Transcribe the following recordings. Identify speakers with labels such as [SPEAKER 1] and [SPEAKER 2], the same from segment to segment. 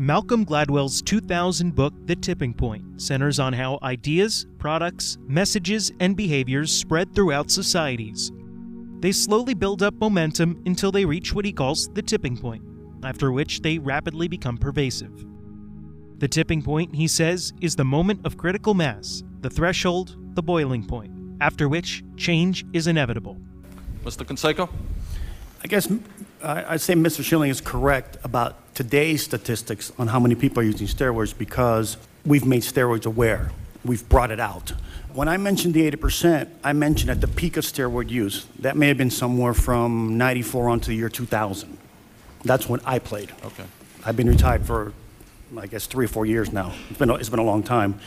[SPEAKER 1] Malcolm Gladwell's 2000 book, The Tipping Point, centers on how ideas, products, messages, and behaviors spread throughout societies. They slowly build up momentum until they reach what he calls the tipping point, after which they rapidly become pervasive. The tipping point, he says, is the moment of critical mass, the threshold, the boiling point, after which change is inevitable.
[SPEAKER 2] Mr. Canseco?
[SPEAKER 3] I guess I- I'd say Mr. Schilling is correct about today's statistics on how many people are using steroids because we've made steroids aware. We've brought it out. When I mentioned the 80%, I mentioned at the peak of steroid use. That may have been somewhere from 94 on to the year 2000. That's when I played.
[SPEAKER 2] Okay.
[SPEAKER 3] I've been retired for, I guess, three or four years now. It's been a, it's been a long time.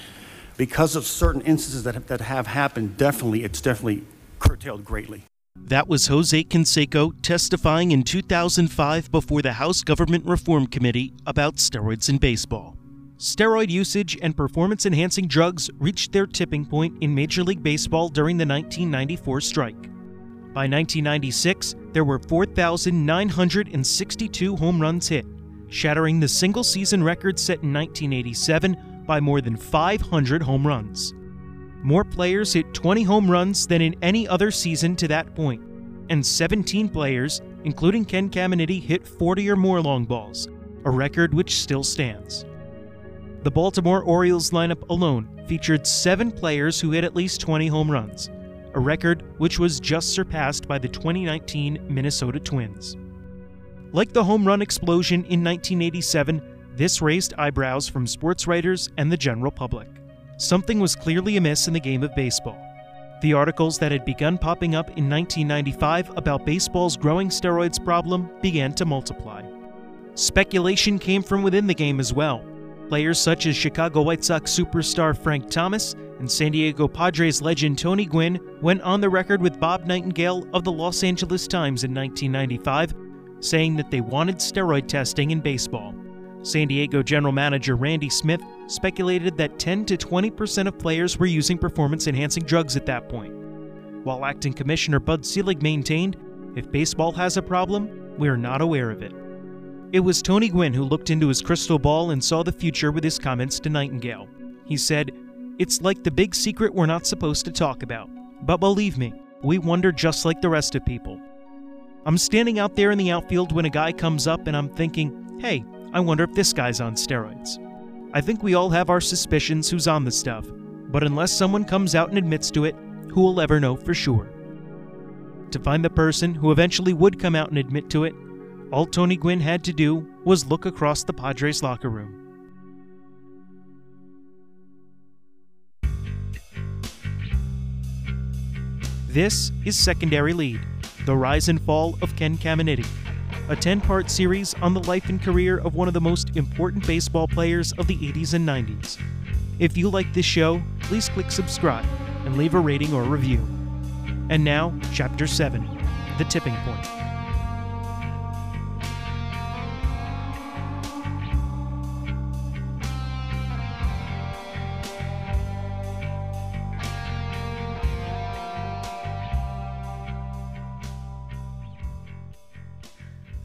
[SPEAKER 3] Because of certain instances that have, that have happened, definitely, it's definitely curtailed greatly.
[SPEAKER 1] That was Jose Canseco testifying in 2005 before the House Government Reform Committee about steroids in baseball. Steroid usage and performance enhancing drugs reached their tipping point in Major League Baseball during the 1994 strike. By 1996, there were 4,962 home runs hit, shattering the single season record set in 1987 by more than 500 home runs. More players hit 20 home runs than in any other season to that point, and 17 players, including Ken Caminiti, hit 40 or more long balls, a record which still stands. The Baltimore Orioles lineup alone featured seven players who hit at least 20 home runs, a record which was just surpassed by the 2019 Minnesota Twins. Like the home run explosion in 1987, this raised eyebrows from sports writers and the general public. Something was clearly amiss in the game of baseball. The articles that had begun popping up in 1995 about baseball's growing steroids problem began to multiply. Speculation came from within the game as well. Players such as Chicago White Sox superstar Frank Thomas and San Diego Padres legend Tony Gwynn went on the record with Bob Nightingale of the Los Angeles Times in 1995, saying that they wanted steroid testing in baseball. San Diego general manager Randy Smith speculated that 10 to 20% of players were using performance enhancing drugs at that point. While acting commissioner Bud Selig maintained, if baseball has a problem, we are not aware of it. It was Tony Gwynn who looked into his crystal ball and saw the future with his comments to Nightingale. He said, It's like the big secret we're not supposed to talk about. But believe me, we wonder just like the rest of people. I'm standing out there in the outfield when a guy comes up and I'm thinking, hey, I wonder if this guy's on steroids. I think we all have our suspicions who's on the stuff, but unless someone comes out and admits to it, who will ever know for sure? To find the person who eventually would come out and admit to it, all Tony Gwynn had to do was look across the Padres locker room. This is Secondary Lead The Rise and Fall of Ken Caminiti, a 10 part series on the life and career of one of the most important baseball players of the 80s and 90s. If you like this show, please click subscribe and leave a rating or review. And now, Chapter 7 The Tipping Point.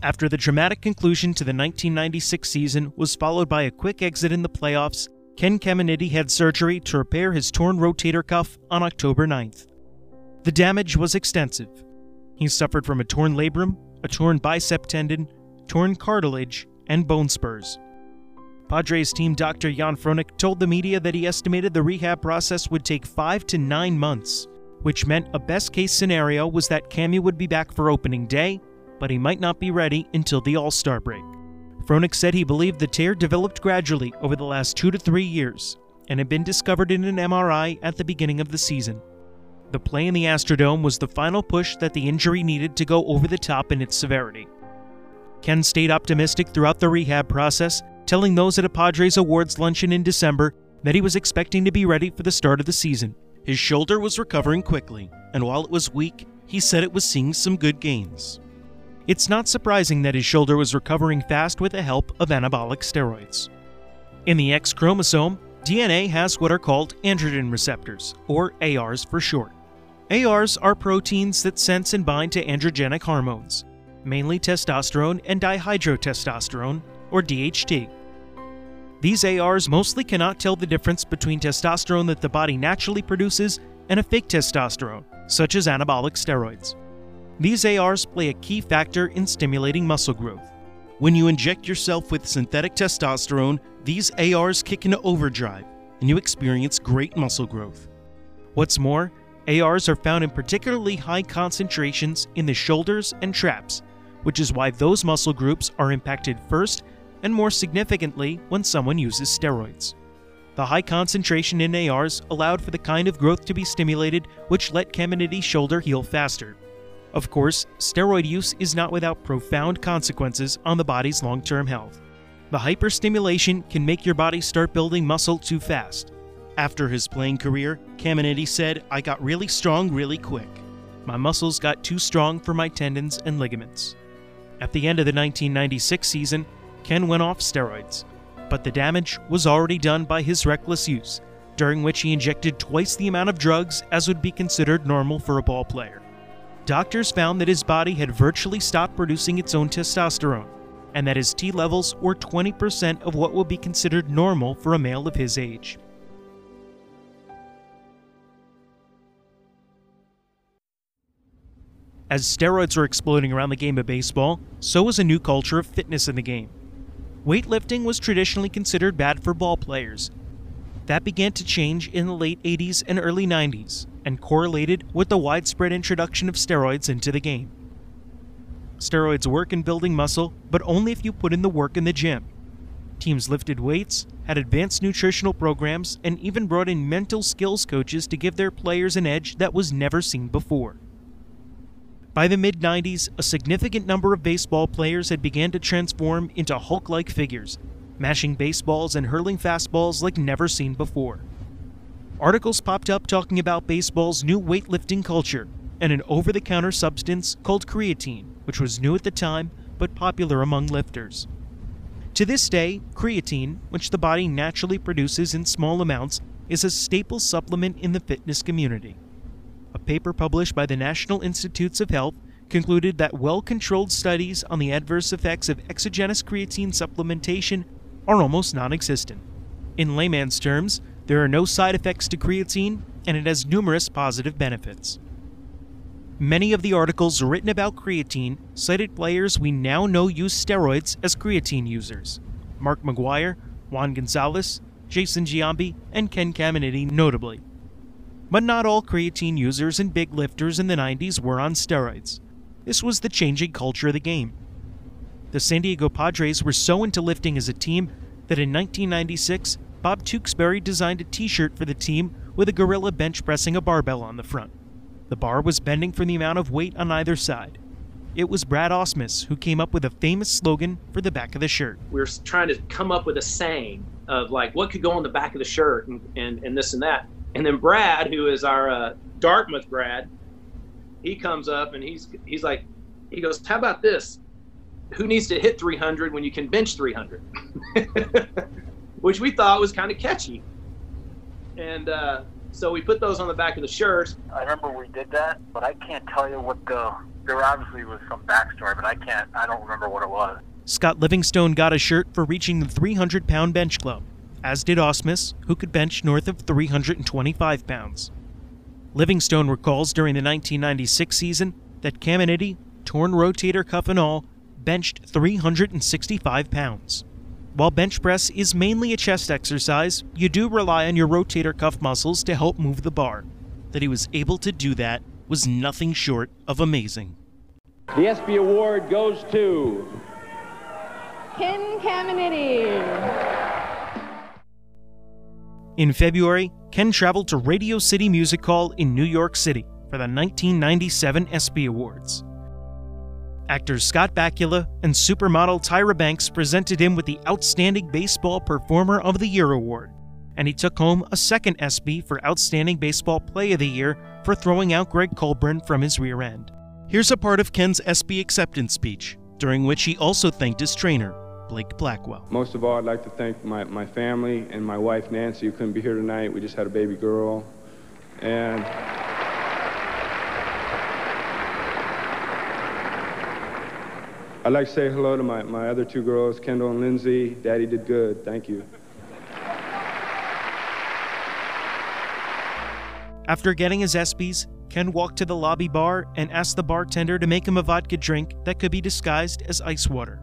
[SPEAKER 1] After the dramatic conclusion to the 1996 season was followed by a quick exit in the playoffs, Ken Caminiti had surgery to repair his torn rotator cuff on October 9th. The damage was extensive. He suffered from a torn labrum, a torn bicep tendon, torn cartilage, and bone spurs. Padres team Dr. Jan Fronek told the media that he estimated the rehab process would take five to nine months, which meant a best case scenario was that Cammy would be back for opening day, but he might not be ready until the All Star break. Fronek said he believed the tear developed gradually over the last two to three years and had been discovered in an MRI at the beginning of the season. The play in the Astrodome was the final push that the injury needed to go over the top in its severity. Ken stayed optimistic throughout the rehab process, telling those at a Padres Awards luncheon in December that he was expecting to be ready for the start of the season. His shoulder was recovering quickly, and while it was weak, he said it was seeing some good gains. It's not surprising that his shoulder was recovering fast with the help of anabolic steroids. In the X chromosome, DNA has what are called androgen receptors, or ARs for short. ARs are proteins that sense and bind to androgenic hormones, mainly testosterone and dihydrotestosterone, or DHT. These ARs mostly cannot tell the difference between testosterone that the body naturally produces and a fake testosterone, such as anabolic steroids. These ARs play a key factor in stimulating muscle growth. When you inject yourself with synthetic testosterone, these ARs kick into overdrive and you experience great muscle growth. What's more, ARs are found in particularly high concentrations in the shoulders and traps, which is why those muscle groups are impacted first and more significantly when someone uses steroids. The high concentration in ARs allowed for the kind of growth to be stimulated which let Caminiti's shoulder heal faster. Of course, steroid use is not without profound consequences on the body's long term health. The hyperstimulation can make your body start building muscle too fast. After his playing career, Caminiti said, I got really strong really quick. My muscles got too strong for my tendons and ligaments. At the end of the 1996 season, Ken went off steroids, but the damage was already done by his reckless use, during which he injected twice the amount of drugs as would be considered normal for a ball player. Doctors found that his body had virtually stopped producing its own testosterone, and that his T levels were 20% of what would be considered normal for a male of his age. As steroids were exploding around the game of baseball, so was a new culture of fitness in the game. Weightlifting was traditionally considered bad for ball players. That began to change in the late 80s and early 90s, and correlated with the widespread introduction of steroids into the game. Steroids work in building muscle, but only if you put in the work in the gym. Teams lifted weights, had advanced nutritional programs, and even brought in mental skills coaches to give their players an edge that was never seen before. By the mid 90s, a significant number of baseball players had begun to transform into Hulk like figures, mashing baseballs and hurling fastballs like never seen before. Articles popped up talking about baseball's new weightlifting culture and an over the counter substance called creatine, which was new at the time but popular among lifters. To this day, creatine, which the body naturally produces in small amounts, is a staple supplement in the fitness community a paper published by the National Institutes of Health concluded that well controlled studies on the adverse effects of exogenous creatine supplementation are almost non existent. In layman's terms, there are no side effects to creatine, and it has numerous positive benefits. Many of the articles written about creatine cited players we now know use steroids as creatine users Mark McGwire, Juan Gonzalez, Jason Giambi, and Ken Caminiti notably. But not all creatine users and big lifters in the 90s were on steroids. This was the changing culture of the game. The San Diego Padres were so into lifting as a team that in 1996, Bob Tewksbury designed a t shirt for the team with a gorilla bench pressing a barbell on the front. The bar was bending from the amount of weight on either side. It was Brad Ausmus who came up with a famous slogan for the back of the shirt.
[SPEAKER 2] We were trying to come up with a saying of like what could go on the back of the shirt and, and, and this and that. And then Brad, who is our uh, Dartmouth Brad, he comes up and he's he's like, he goes, "How about this? Who needs to hit 300 when you can bench 300?" Which we thought was kind of catchy. And uh, so we put those on the back of the shirts.
[SPEAKER 4] I remember we did that, but I can't tell you what the. There obviously was some backstory, but I can't. I don't remember what it was.
[SPEAKER 1] Scott Livingstone got a shirt for reaching the 300 pound bench club as did Ausmus, who could bench north of 325 pounds. Livingstone recalls during the 1996 season that Caminiti, torn rotator cuff and all, benched 365 pounds. While bench press is mainly a chest exercise, you do rely on your rotator cuff muscles to help move the bar. That he was able to do that was nothing short of amazing.
[SPEAKER 5] The ESPY award goes to
[SPEAKER 6] Ken Caminiti.
[SPEAKER 1] In February, Ken traveled to Radio City Music Hall in New York City for the 1997 ESPY Awards. Actors Scott Bakula and supermodel Tyra Banks presented him with the Outstanding Baseball Performer of the Year award, and he took home a second ESPY for Outstanding Baseball Play of the Year for throwing out Greg Colbrunn from his rear end. Here's a part of Ken's ESPY acceptance speech, during which he also thanked his trainer, Blake Blackwell.
[SPEAKER 7] Most of all, I'd like to thank my, my family and my wife, Nancy, who couldn't be here tonight. We just had a baby girl. And I'd like to say hello to my, my other two girls, Kendall and Lindsay. Daddy did good. Thank you.
[SPEAKER 1] After getting his ESPYs, Ken walked to the lobby bar and asked the bartender to make him a vodka drink that could be disguised as ice water.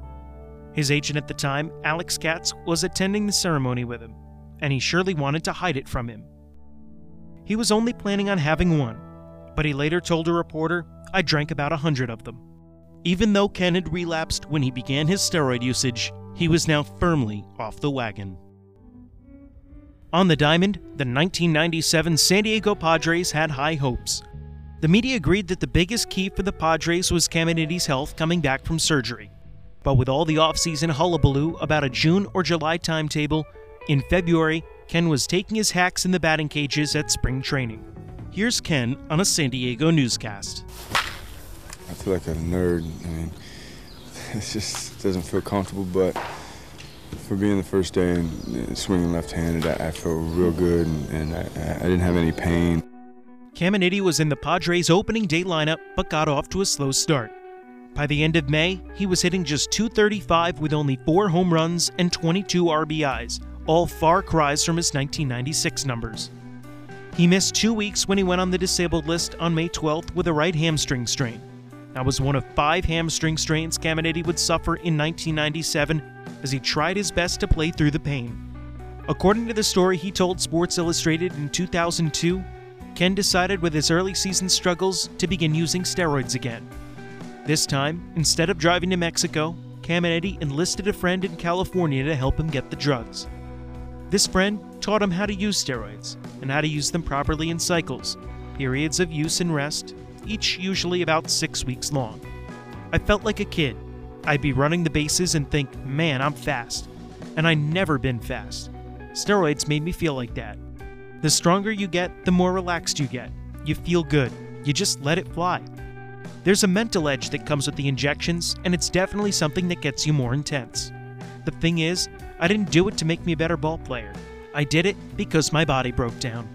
[SPEAKER 1] His agent at the time, Alex Katz, was attending the ceremony with him, and he surely wanted to hide it from him. He was only planning on having one, but he later told a reporter, I drank about a hundred of them. Even though Ken had relapsed when he began his steroid usage, he was now firmly off the wagon. On the diamond, the 1997 San Diego Padres had high hopes. The media agreed that the biggest key for the Padres was Caminiti's health coming back from surgery. But with all the offseason hullabaloo about a June or July timetable, in February, Ken was taking his hacks in the batting cages at spring training. Here's Ken on a San Diego newscast.
[SPEAKER 7] I feel like a nerd. I mean, it just doesn't feel comfortable, but for being the first day and swinging left-handed, I, I felt real good, and, and I, I, didn't have any pain.
[SPEAKER 1] Caminiti was in the Padres' opening day lineup, but got off to a slow start. By the end of May, he was hitting just 235 with only four home runs and 22 RBIs, all far cries from his 1996 numbers. He missed two weeks when he went on the disabled list on May 12th with a right hamstring strain. That was one of five hamstring strains Caminiti would suffer in 1997 as he tried his best to play through the pain. According to the story he told Sports Illustrated in 2002, Ken decided with his early season struggles to begin using steroids again. This time, instead of driving to Mexico, Caminiti enlisted a friend in California to help him get the drugs. This friend taught him how to use steroids and how to use them properly in cycles, periods of use and rest, each usually about six weeks long. I felt like a kid. I'd be running the bases and think, man, I'm fast. And I'd never been fast. Steroids made me feel like that. The stronger you get, the more relaxed you get. You feel good. You just let it fly. There's a mental edge that comes with the injections, and it's definitely something that gets you more intense. The thing is, I didn't do it to make me a better ball player. I did it because my body broke down.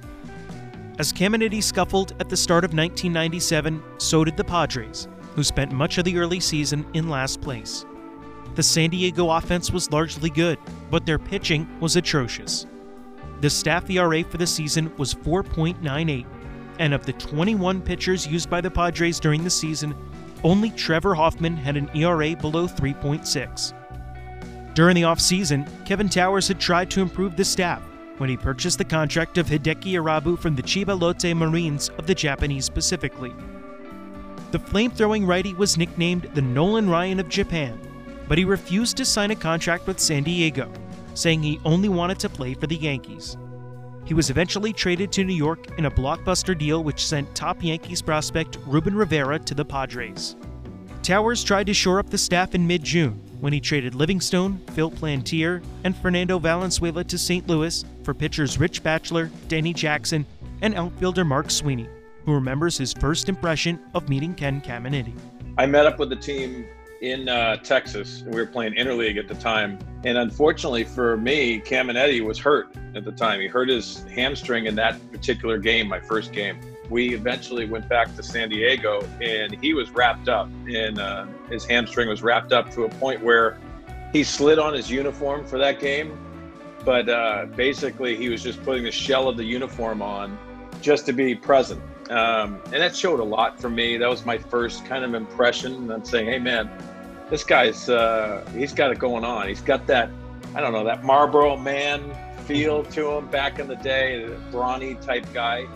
[SPEAKER 1] As Caminiti scuffled at the start of 1997, so did the Padres, who spent much of the early season in last place. The San Diego offense was largely good, but their pitching was atrocious. The staff ERA for the season was 4.98, and of the 21 pitchers used by the Padres during the season, only Trevor Hoffman had an ERA below 3.6. During the offseason, Kevin Towers had tried to improve the staff, when he purchased the contract of Hideki Irabu from the Chiba Lotte Marines of the Japanese Pacific League. The flame-throwing righty was nicknamed the Nolan Ryan of Japan, but he refused to sign a contract with San Diego, saying he only wanted to play for the Yankees. He was eventually traded to New York in a blockbuster deal which sent top Yankees prospect Ruben Rivera to the Padres. Towers tried to shore up the staff in mid June when he traded Livingstone, Phil Plantier, and Fernando Valenzuela to St. Louis for pitchers Rich Batchelor, Danny Jackson, and outfielder Mark Sweeney, who remembers his first impression of meeting Ken Caminiti.
[SPEAKER 8] I met up with the team in uh, Texas, we were playing interleague at the time. And unfortunately for me, Caminiti was hurt at the time. He hurt his hamstring in that particular game, my first game we eventually went back to San Diego, and he was wrapped up, and uh, his hamstring was wrapped up to a point where he slid on his uniform for that game. But uh, basically, he was just putting the shell of the uniform on just to be present. Um, and that showed a lot for me. That was my first kind of impression. I'm saying, hey, man, this guy's, uh, he's got it going on. He's got that, I don't know, that Marlboro man feel to him back in the day, brawny type guy.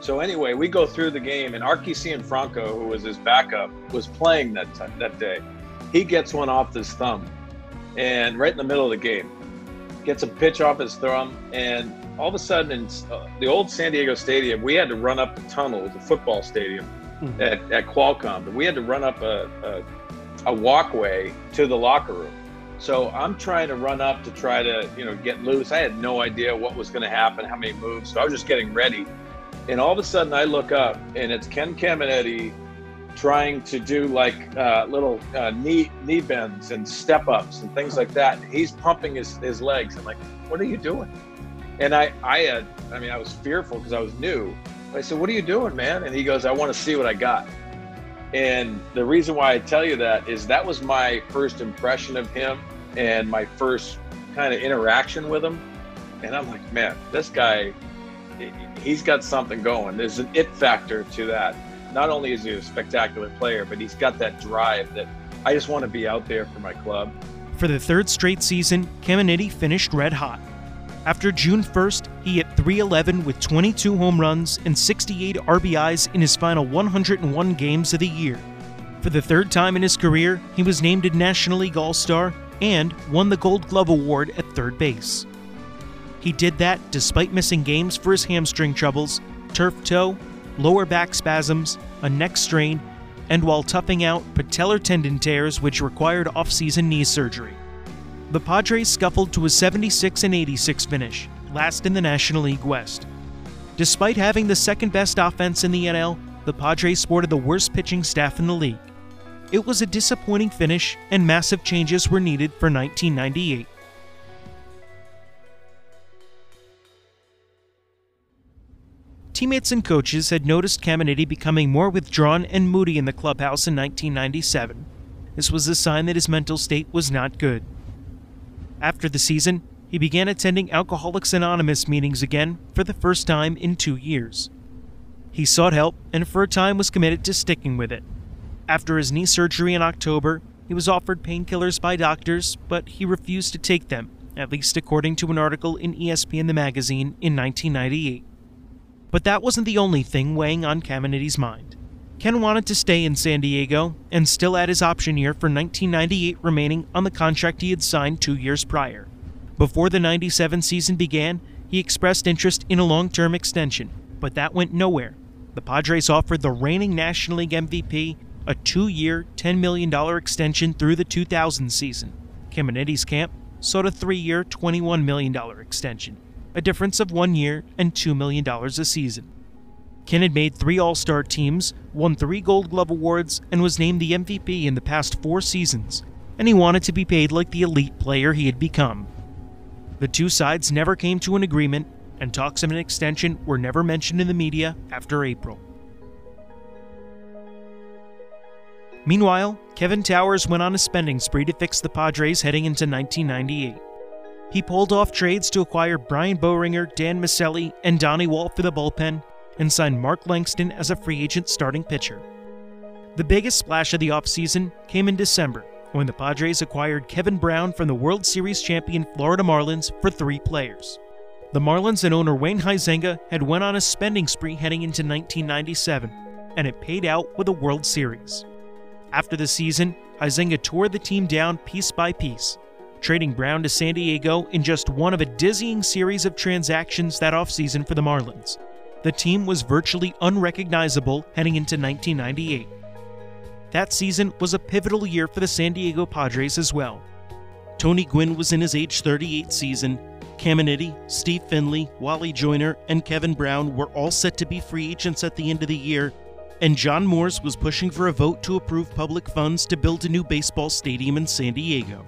[SPEAKER 8] So anyway, we go through the game, and Arky Cianfrocco, who was his backup, was playing that t- that day. He gets one off his thumb, and right in the middle of the game, gets a pitch off his thumb, and all of a sudden, in uh, the old San Diego Stadium, we had to run up the tunnel, the football stadium mm-hmm. at, at Qualcomm, and we had to run up a, a, a walkway to the locker room. So I'm trying to run up to try to, you know, get loose. I had no idea what was going to happen, how many moves. So I was just getting ready and all of a sudden I look up and it's Ken Caminiti trying to do like uh, little uh, knee knee bends and step ups and things like that. He's pumping his, his legs. I'm like, what are you doing? And I I had I mean I was fearful because I was new. I said, what are you doing, man? And he goes, I want to see what I got. And the reason why I tell you that is that was my first impression of him and my first kind of interaction with him. And I'm like, man, this guy he's got something going. There's an it factor to that. Not only is he a spectacular player, but he's got that drive that I just want to be out there for my club.
[SPEAKER 1] For the third straight season, Caminiti finished red hot. After June 1st, he hit 311 with 22 home runs and 68 RBIs in his final 101 games of the year. For the third time in his career, he was named a National League All Star and won the Gold Glove Award at third base. He did that despite missing games for his hamstring troubles, turf toe, lower back spasms, a neck strain, and while toughing out patellar tendon tears which required off-season knee surgery. The Padres scuffled to a 76 and 86 finish, last in the National League West. Despite having the second best offense in the NL, the Padres sported the worst pitching staff in the league. It was a disappointing finish, and massive changes were needed for 1998. Teammates and coaches had noticed Caminiti becoming more withdrawn and moody in the clubhouse in 1997. This was a sign that his mental state was not good. After the season, he began attending Alcoholics Anonymous meetings again for the first time in two years. He sought help and for a time was committed to sticking with it. After his knee surgery in October, he was offered painkillers by doctors, but he refused to take them, at least according to an article in ESPN the magazine in 1998. But that wasn't the only thing weighing on Caminiti's mind. Ken wanted to stay in San Diego and still had his option year for 1998 remaining on the contract he had signed two years prior. Before the 97 season began, he expressed interest in a long term extension, but that went nowhere. The Padres offered the reigning National League MVP a two year, $10 million extension through the 2000 season. Caminiti's camp sought a three year, $21 million extension a difference of one year and $2 million a season. Ken had made three All Star teams, won three Gold Glove Awards, and was named the MVP in the past four seasons, and he wanted to be paid like the elite player he had become. The two sides never came to an agreement, and talks of an extension were never mentioned in the media after April. Meanwhile, Kevin Towers went on a spending spree to fix the Padres heading into 1998. He pulled off trades to acquire Brian Boehringer, Dan Miceli, and Donne Wall for the bullpen, and signed Mark Langston as a free agent starting pitcher. The biggest splash of the offseason came in December when the Padres acquired Kevin Brown from the World Series champion Florida Marlins for three players. The Marlins and owner Wayne Huizenga had went on a spending spree heading into 1997, and it paid out with a World Series. After the season, Huizenga tore the team down piece by piece, trading Brown to San Diego in just one of a dizzying series of transactions that offseason for the Marlins. The team was virtually unrecognizable heading into 1998. That season was a pivotal year for the San Diego Padres as well. Tony Gwynn was in his age 38 season. Caminiti, Steve Finley, Wally Joyner, and Kevin Brown were all set to be free agents at the end of the year, and John Moores was pushing for a vote to approve public funds to build a new baseball stadium in San Diego.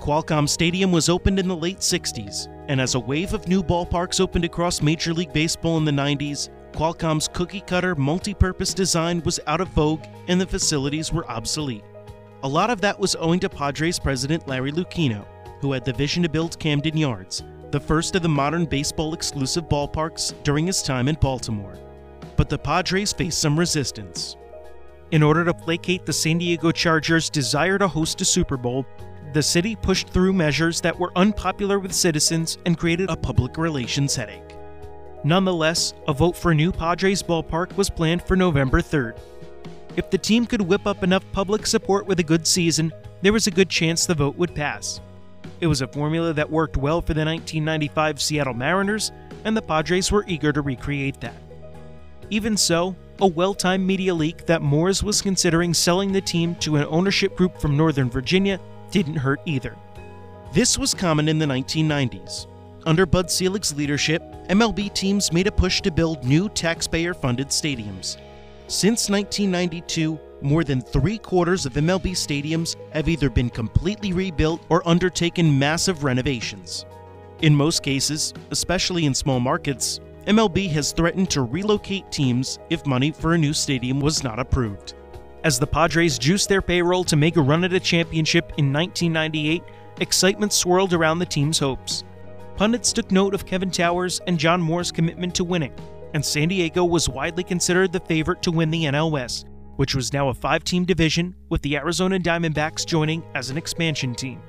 [SPEAKER 1] Qualcomm Stadium was opened in the late 60s, and as a wave of new ballparks opened across Major League Baseball in the 90s, Qualcomm's cookie cutter multi purpose design was out of vogue and the facilities were obsolete. A lot of that was owing to Padres president Larry Lucchino, who had the vision to build Camden Yards, the first of the modern baseball exclusive ballparks during his time in Baltimore. But the Padres faced some resistance. In order to placate the San Diego Chargers' desire to host a Super Bowl, the city pushed through measures that were unpopular with citizens and created a public relations headache. Nonetheless, a vote for new Padres ballpark was planned for November 3rd. If the team could whip up enough public support with a good season, there was a good chance the vote would pass. It was a formula that worked well for the 1995 Seattle Mariners, and the Padres were eager to recreate that. Even so, a well timed media leak that Moores was considering selling the team to an ownership group from Northern Virginia didn't hurt either. This was common in the 1990s. Under Bud Selig's leadership, MLB teams made a push to build new taxpayer funded stadiums. Since 1992, more than three quarters of MLB stadiums have either been completely rebuilt or undertaken massive renovations. In most cases, especially in small markets, MLB has threatened to relocate teams if money for a new stadium was not approved. As the Padres juiced their payroll to make a run at a championship in 1998, excitement swirled around the team's hopes. Pundits took note of Kevin Towers and John Moores' commitment to winning, and San Diego was widely considered the favorite to win the NL West, which was now a five team division with the Arizona Diamondbacks joining as an expansion team.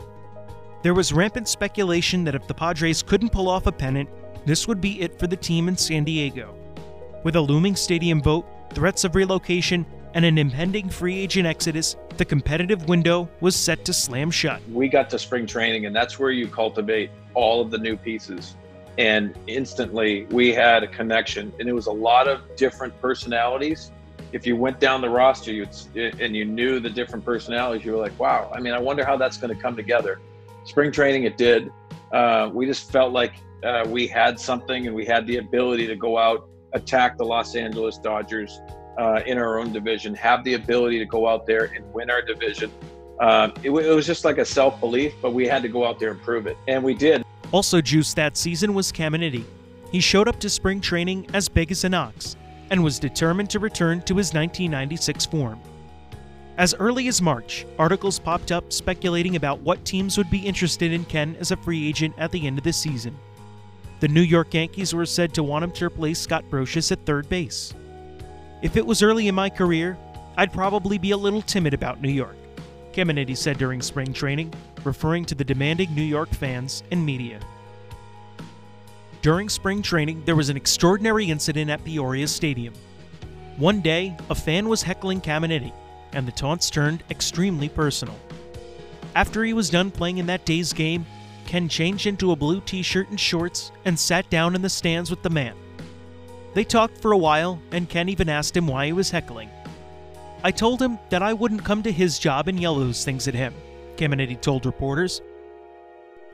[SPEAKER 1] There was rampant speculation that if the Padres couldn't pull off a pennant, this would be it for the team in San Diego. With a looming stadium vote, threats of relocation, and an impending free agent exodus, the competitive window was set to slam shut.
[SPEAKER 8] We got to spring training, and that's where you cultivate all of the new pieces. And instantly, we had a connection, and it was a lot of different personalities. If you went down the roster and you knew the different personalities, you were like, wow, I mean, I wonder how that's going to come together. Spring training, it did. Uh, we just felt like uh, we had something and we had the ability to go out, attack the Los Angeles Dodgers uh, in our own division, have the ability to go out there and win our division. Um, it, it was just like a self belief, but we had to go out there and prove it. And we did.
[SPEAKER 1] Also juiced that season was Caminiti. He showed up to spring training as big as an ox and was determined to return to his 1996 form. As early as March, articles popped up speculating about what teams would be interested in Ken as a free agent at the end of the season. The New York Yankees were said to want him to replace Scott Brosius at third base. If it was early in my career, I'd probably be a little timid about New York, Caminiti said during spring training, referring to the demanding New York fans and media. During spring training, there was an extraordinary incident at Peoria Stadium. One day, a fan was heckling Caminiti, and the taunts turned extremely personal. After he was done playing in that day's game, Ken changed into a blue t shirt and shorts and sat down in the stands with the man. They talked for a while, and Ken even asked him why he was heckling. I told him that I wouldn't come to his job and yell those things at him, Caminiti told reporters.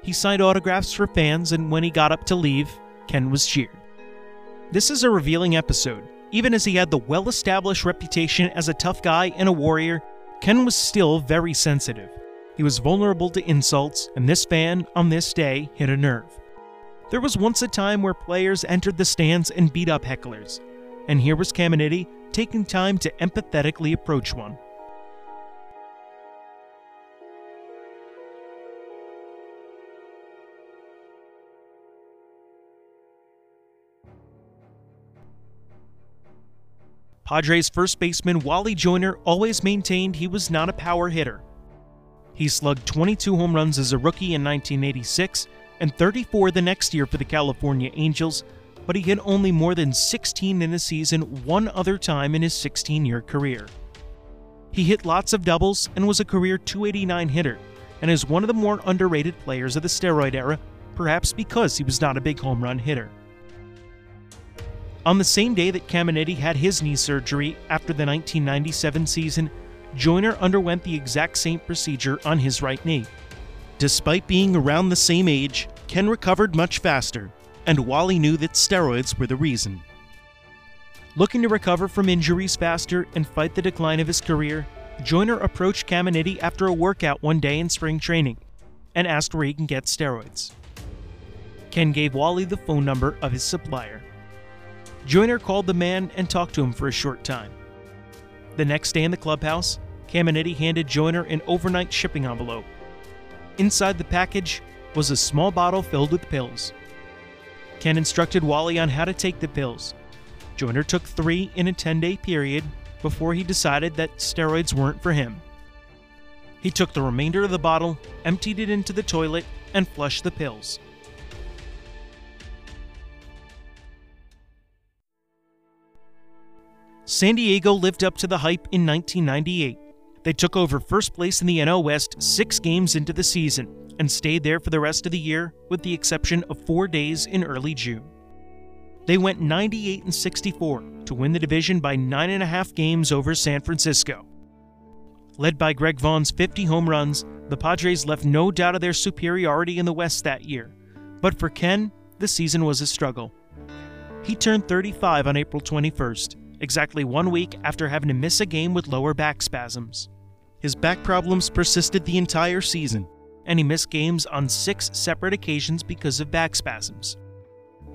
[SPEAKER 1] He signed autographs for fans, and when he got up to leave, Ken was cheered. This is a revealing episode. Even as he had the well established reputation as a tough guy and a warrior, Ken was still very sensitive. He was vulnerable to insults, and this fan, on this day, hit a nerve. There was once a time where players entered the stands and beat up hecklers, and here was Caminiti taking time to empathetically approach one. Padres first baseman Wally Joyner always maintained he was not a power hitter. He slugged 22 home runs as a rookie in 1986 and 34 the next year for the California Angels, but he hit only more than 16 in a season one other time in his 16 year career. He hit lots of doubles and was a career 289 hitter, and is one of the more underrated players of the steroid era, perhaps because he was not a big home run hitter. On the same day that Caminiti had his knee surgery after the 1997 season, Joyner underwent the exact same procedure on his right knee. Despite being around the same age, Ken recovered much faster, and Wally knew that steroids were the reason. Looking to recover from injuries faster and fight the decline of his career, Joyner approached Caminiti after a workout one day in spring training and asked where he can get steroids. Ken gave Wally the phone number of his supplier. Joyner called the man and talked to him for a short time. The next day in the clubhouse, Caminiti handed Joyner an overnight shipping envelope Inside the package was a small bottle filled with pills. Ken instructed Wally on how to take the pills. Joyner took three in a 10 day period before he decided that steroids weren't for him. He took the remainder of the bottle, emptied it into the toilet, and flushed the pills. San Diego lived up to the hype in 1998. They took over first place in the NL West six games into the season and stayed there for the rest of the year, with the exception of four days in early June. They went 98 and 64 to win the division by nine and a half games over San Francisco. Led by Greg Vaughn's 50 home runs, the Padres left no doubt of their superiority in the West that year. But for Ken, the season was a struggle. He turned 35 on April 21st, exactly one week after having to miss a game with lower back spasms. His back problems persisted the entire season, and he missed games on six separate occasions because of back spasms.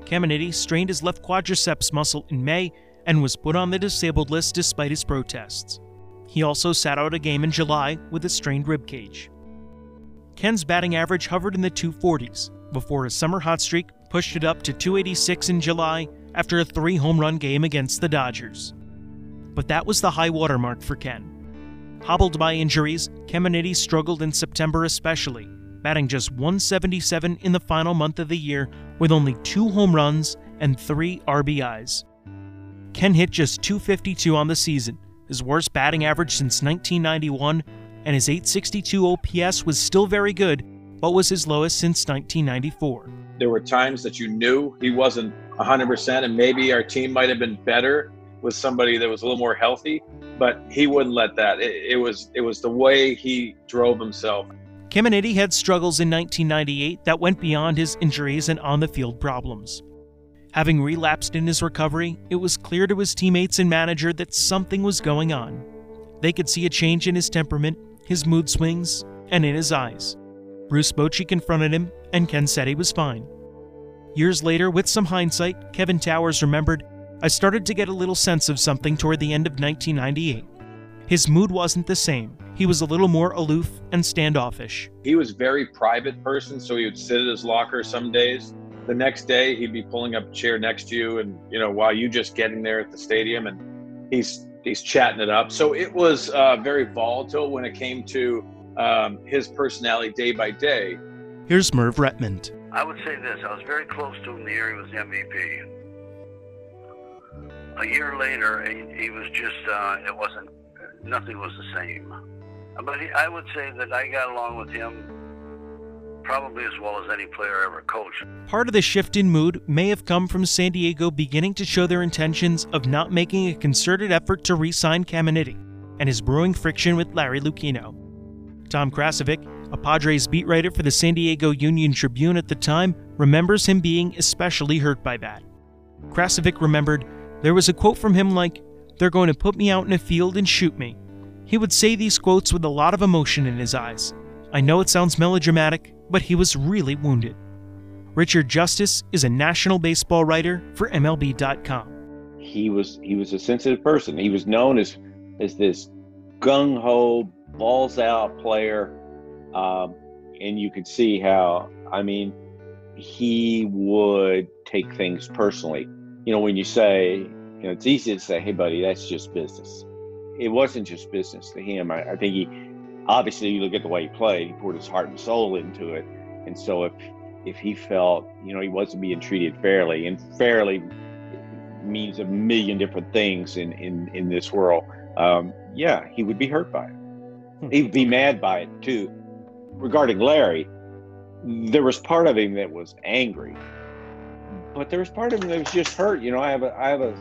[SPEAKER 1] Caminiti strained his left quadriceps muscle in May and was put on the disabled list despite his protests. He also sat out a game in July with a strained rib cage. Ken's batting average hovered in the 240s, before a summer hot streak pushed it up to 286 in July after a three home run game against the Dodgers. But that was the high watermark for Ken. Hobbled by injuries, Caminiti struggled in September especially, batting just 177 in the final month of the year with only two home runs and three RBIs. Ken hit just 252 on the season, his worst batting average since 1991, and his 862 OPS was still very good, but was his lowest since 1994.
[SPEAKER 8] There were times that you knew he wasn't 100%, and maybe our team might have been better with somebody that was a little more healthy, but he wouldn't let that. It, it was it was the way he drove himself.
[SPEAKER 1] Caminiti had struggles in 1998 that went beyond his injuries and on the field problems. Having relapsed in his recovery, it was clear to his teammates and manager that something was going on. They could see a change in his temperament, his mood swings, and in his eyes. Bruce Bochy confronted him, and Ken said he was fine. Years later, with some hindsight, Kevin Towers remembered I started to get a little sense of something toward the end of 1998. His mood wasn't the same. He was a little more aloof and standoffish.
[SPEAKER 8] He was very private person, so he would sit at his locker some days the next day he'd be pulling up a chair next to you and you know while you just getting there at the stadium and he's he's chatting it up so it was uh, very volatile when it came to um, his personality day by day
[SPEAKER 1] here's Merv Rettenmund
[SPEAKER 9] i would say this i was very close to him the year he was mvp a year later he, he was just uh, it wasn't nothing was the same but he, i would say that i got along with him probably as well as any player ever coached.
[SPEAKER 1] Part of the shift in mood may have come from San Diego beginning to show their intentions of not making a concerted effort to re sign Caminiti and his brewing friction with Larry Lucchino. Tom Krasovic, a Padres beat writer for the San Diego Union Tribune at the time, remembers him being especially hurt by that. Krasovic remembered there was a quote from him like, They're going to put me out in a field and shoot me. He would say these quotes with a lot of emotion in his eyes. I know it sounds melodramatic, but he was really wounded. Richard Justice is a national baseball writer for MLB.com.
[SPEAKER 10] He was he was a sensitive person. He was known as as this gung ho, balls out player, um, and you could see how. I mean, he would take things personally. You know, when you say, you know, it's easy to say, "Hey, buddy, that's just business." It wasn't just business to him. I, I think he obviously you look at the way he played he poured his heart and soul into it and so if if he felt you know he wasn't being treated fairly and fairly means a million different things in in in this world um, yeah he would be hurt by it hmm. he would be mad by it too regarding larry there was part of him that was angry but there was part of me that was just hurt you know i have a i have a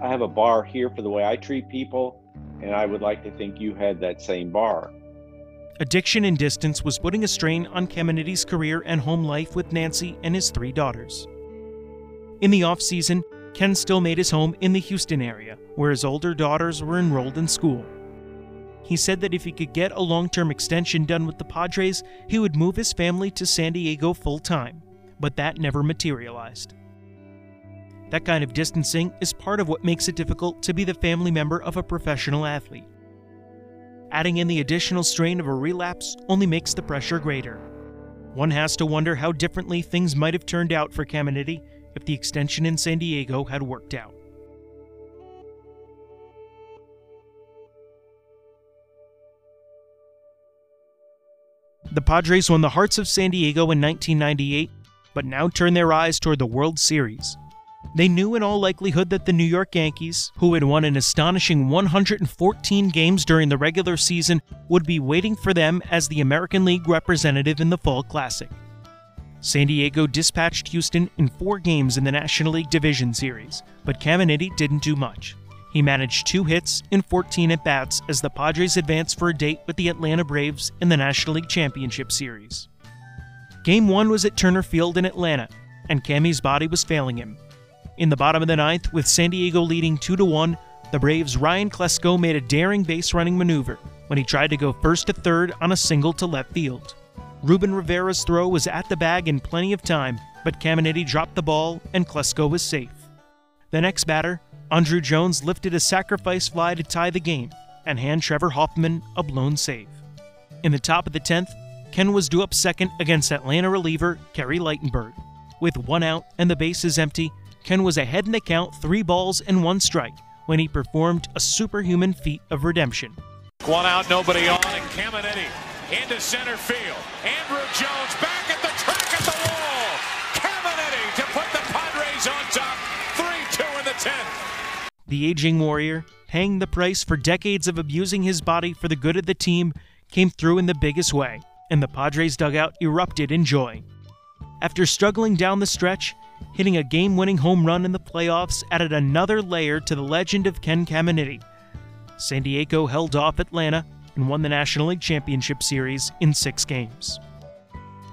[SPEAKER 10] i have a bar here for the way i treat people and I would like to think you had that same bar.
[SPEAKER 1] Addiction and distance was putting a strain on Caminiti's career and home life with Nancy and his three daughters. In the off season, Ken still made his home in the Houston area, where his older daughters were enrolled in school. He said that if he could get a long term extension done with the Padres, he would move his family to San Diego full time, but that never materialized. That kind of distancing is part of what makes it difficult to be the family member of a professional athlete. Adding in the additional strain of a relapse only makes the pressure greater. One has to wonder how differently things might have turned out for Caminiti if the extension in San Diego had worked out. The Padres won the hearts of San Diego in 1998, but now turn their eyes toward the World Series. They knew in all likelihood that the New York Yankees, who had won an astonishing 114 games during the regular season, would be waiting for them as the American League representative in the Fall Classic. San Diego dispatched Houston in four games in the National League Division Series, but Caminiti didn't do much. He managed two hits in 14 at bats as the Padres advanced for a date with the Atlanta Braves in the National League Championship Series. Game 1 was at Turner Field in Atlanta, and Cammy's body was failing him, in the bottom of the ninth, with San Diego leading 2 to 1, the Braves' Ryan Klesko made a daring base running maneuver when he tried to go first to third on a single to left field. Ruben Rivera's throw was at the bag in plenty of time, but Caminiti dropped the ball and Klesko was safe. The next batter, Andruw Jones lifted a sacrifice fly to tie the game and hand Trevor Hoffman a blown save. In the top of the 10th, Ken was due up second against Atlanta reliever Kerry Ligtenberg. With one out and the bases empty, Ken was ahead in the count, three balls and one strike, when he performed a superhuman feat of redemption.
[SPEAKER 11] One out, nobody on, and Caminiti into center field. Andruw Jones back at the track at the wall. Caminiti to put the Padres on top, 3-2 in the 10th.
[SPEAKER 1] The aging warrior, paying the price for decades of abusing his body for the good of the team, came through in the biggest way, and the Padres dugout erupted in joy. After struggling down the stretch, hitting a game winning home run in the playoffs added another layer to the legend of Ken Caminiti. San Diego held off Atlanta and won the National League Championship Series in six games.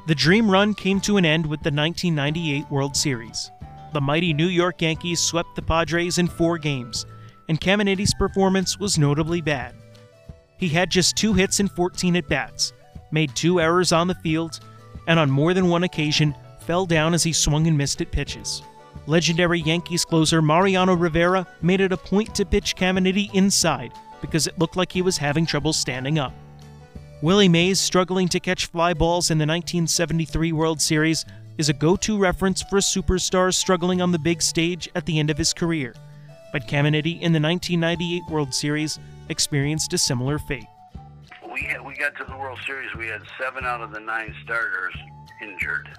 [SPEAKER 1] The dream run came to an end with the 1998 World Series. The mighty New York Yankees swept the Padres in four games, and Caminiti's performance was notably bad. He had just two hits and 14 at bats, made two errors on the field, and on more than one occasion fell down as he swung and missed at pitches. Legendary Yankees closer Mariano Rivera made it a point to pitch Caminiti inside because it looked like he was having trouble standing up. Willie Mays struggling to catch fly balls in the 1973 World Series is a go to reference for a superstar struggling on the big stage at the end of his career. But Caminiti in the 1998 World Series experienced a similar fate.
[SPEAKER 9] We, had, we got to the World Series, we had seven out of the nine starters injured.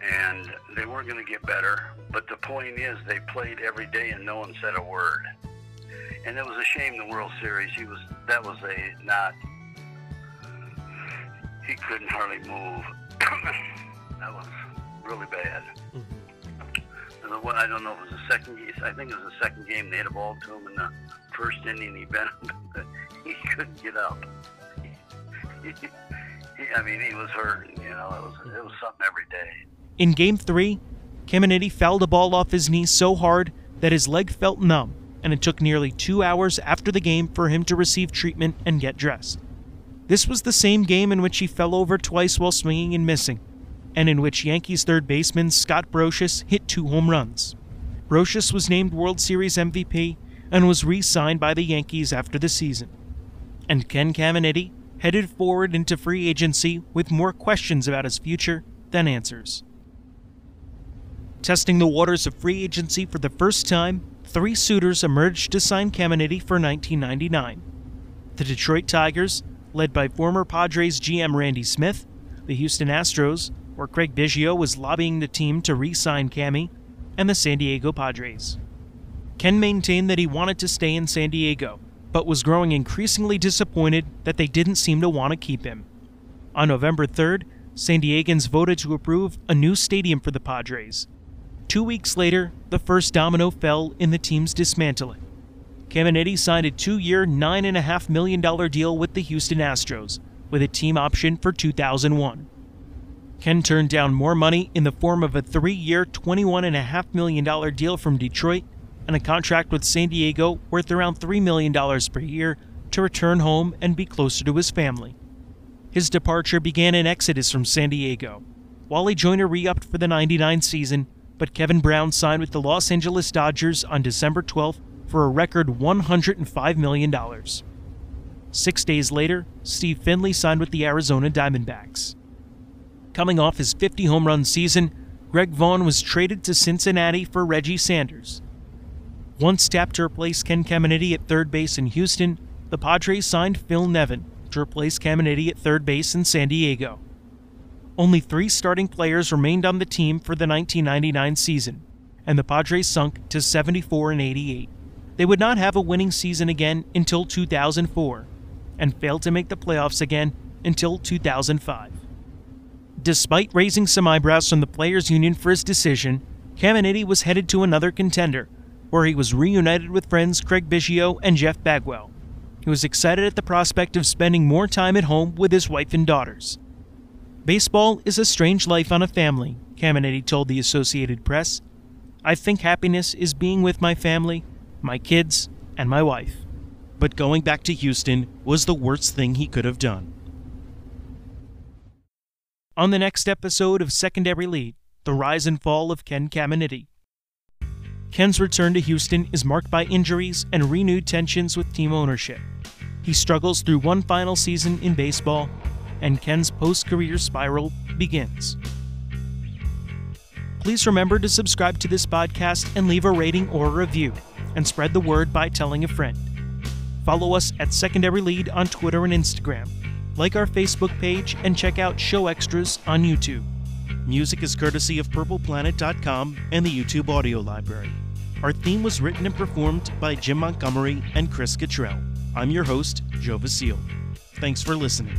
[SPEAKER 9] And they weren't going to get better. But the point is, they played every day and no one said a word and it was a shame the World Series. He was that was a not. He couldn't hardly move. that was really bad. Mm-hmm. The, I don't know if it was the second. game. I think it was the second game. They had a ball to him in the first inning. He bent him. he couldn't get up. I mean, he was hurt. You know, it was it was something every day.
[SPEAKER 1] In Game Three, Caminiti fouled a ball off his knee so hard that his leg felt numb and it took nearly two hours after the game for him to receive treatment and get dressed. This was the same game in which he fell over twice while swinging and missing, and in which Yankees third baseman Scott Brosius hit two home runs. Brosius was named World Series MVP and was re signed by the Yankees after the season. And Ken Caminiti headed forward into free agency with more questions about his future than answers. Testing the waters of free agency for the first time, three suitors emerged to sign Caminiti for 1999. The Detroit Tigers, led by former Padres GM Randy Smith, the Houston Astros, where Craig Biggio was lobbying the team to re sign Cammy, and the San Diego Padres. Ken maintained that he wanted to stay in San Diego, but was growing increasingly disappointed that they didn't seem to want to keep him. On November 3rd, San Diegans voted to approve a new stadium for the Padres, Two weeks later, the first domino fell in the team's dismantling. Caminiti signed a two year, $9.5 million deal with the Houston Astros, with a team option for 2001. Ken turned down more money in the form of a three year, $21.5 million deal from Detroit and a contract with San Diego worth around $3 million per year to return home and be closer to his family. His departure began an exodus from San Diego. Wally Joyner re upped for the 99 season but Kevin Brown signed with the Los Angeles Dodgers on December 12th for a record $105 million. Six days later, Steve Finley signed with the Arizona Diamondbacks. Coming off his 50 home run season, Greg Vaughn was traded to Cincinnati for Reggie Sanders. Once tapped to replace Ken Caminiti at third base in Houston, the Padres signed Phil Nevin to replace Caminiti at third base in San Diego. Only three starting players remained on the team for the 1999 season, and the Padres sunk to 74 and 88. They would not have a winning season again until 2004, and failed to make the playoffs again until 2005. Despite raising some eyebrows from the players' union for his decision, Caminiti was headed to another contender, where he was reunited with friends Craig Biggio and Jeff Bagwell. He was excited at the prospect of spending more time at home with his wife and daughters. Baseball is a strange life on a family, Caminiti told the Associated Press. I think happiness is being with my family, my kids, and my wife. But going back to Houston was the worst thing he could have done. On the next episode of Secondary Lead, the rise and fall of Ken Caminiti. Ken's return to Houston is marked by injuries and renewed tensions with team ownership. He struggles through one final season in baseball and Ken's post career spiral begins. Please remember to subscribe to this podcast and leave a rating or a review, and spread the word by telling a friend. Follow us at Secondary Lead on Twitter and Instagram. Like our Facebook page and check out show extras on YouTube. Music is courtesy of PurplePlanet.com and the YouTube Audio Library. Our theme was written and performed by Jim Montgomery and Chris Cottrell. I'm your host, Joe Vasile. Thanks for listening.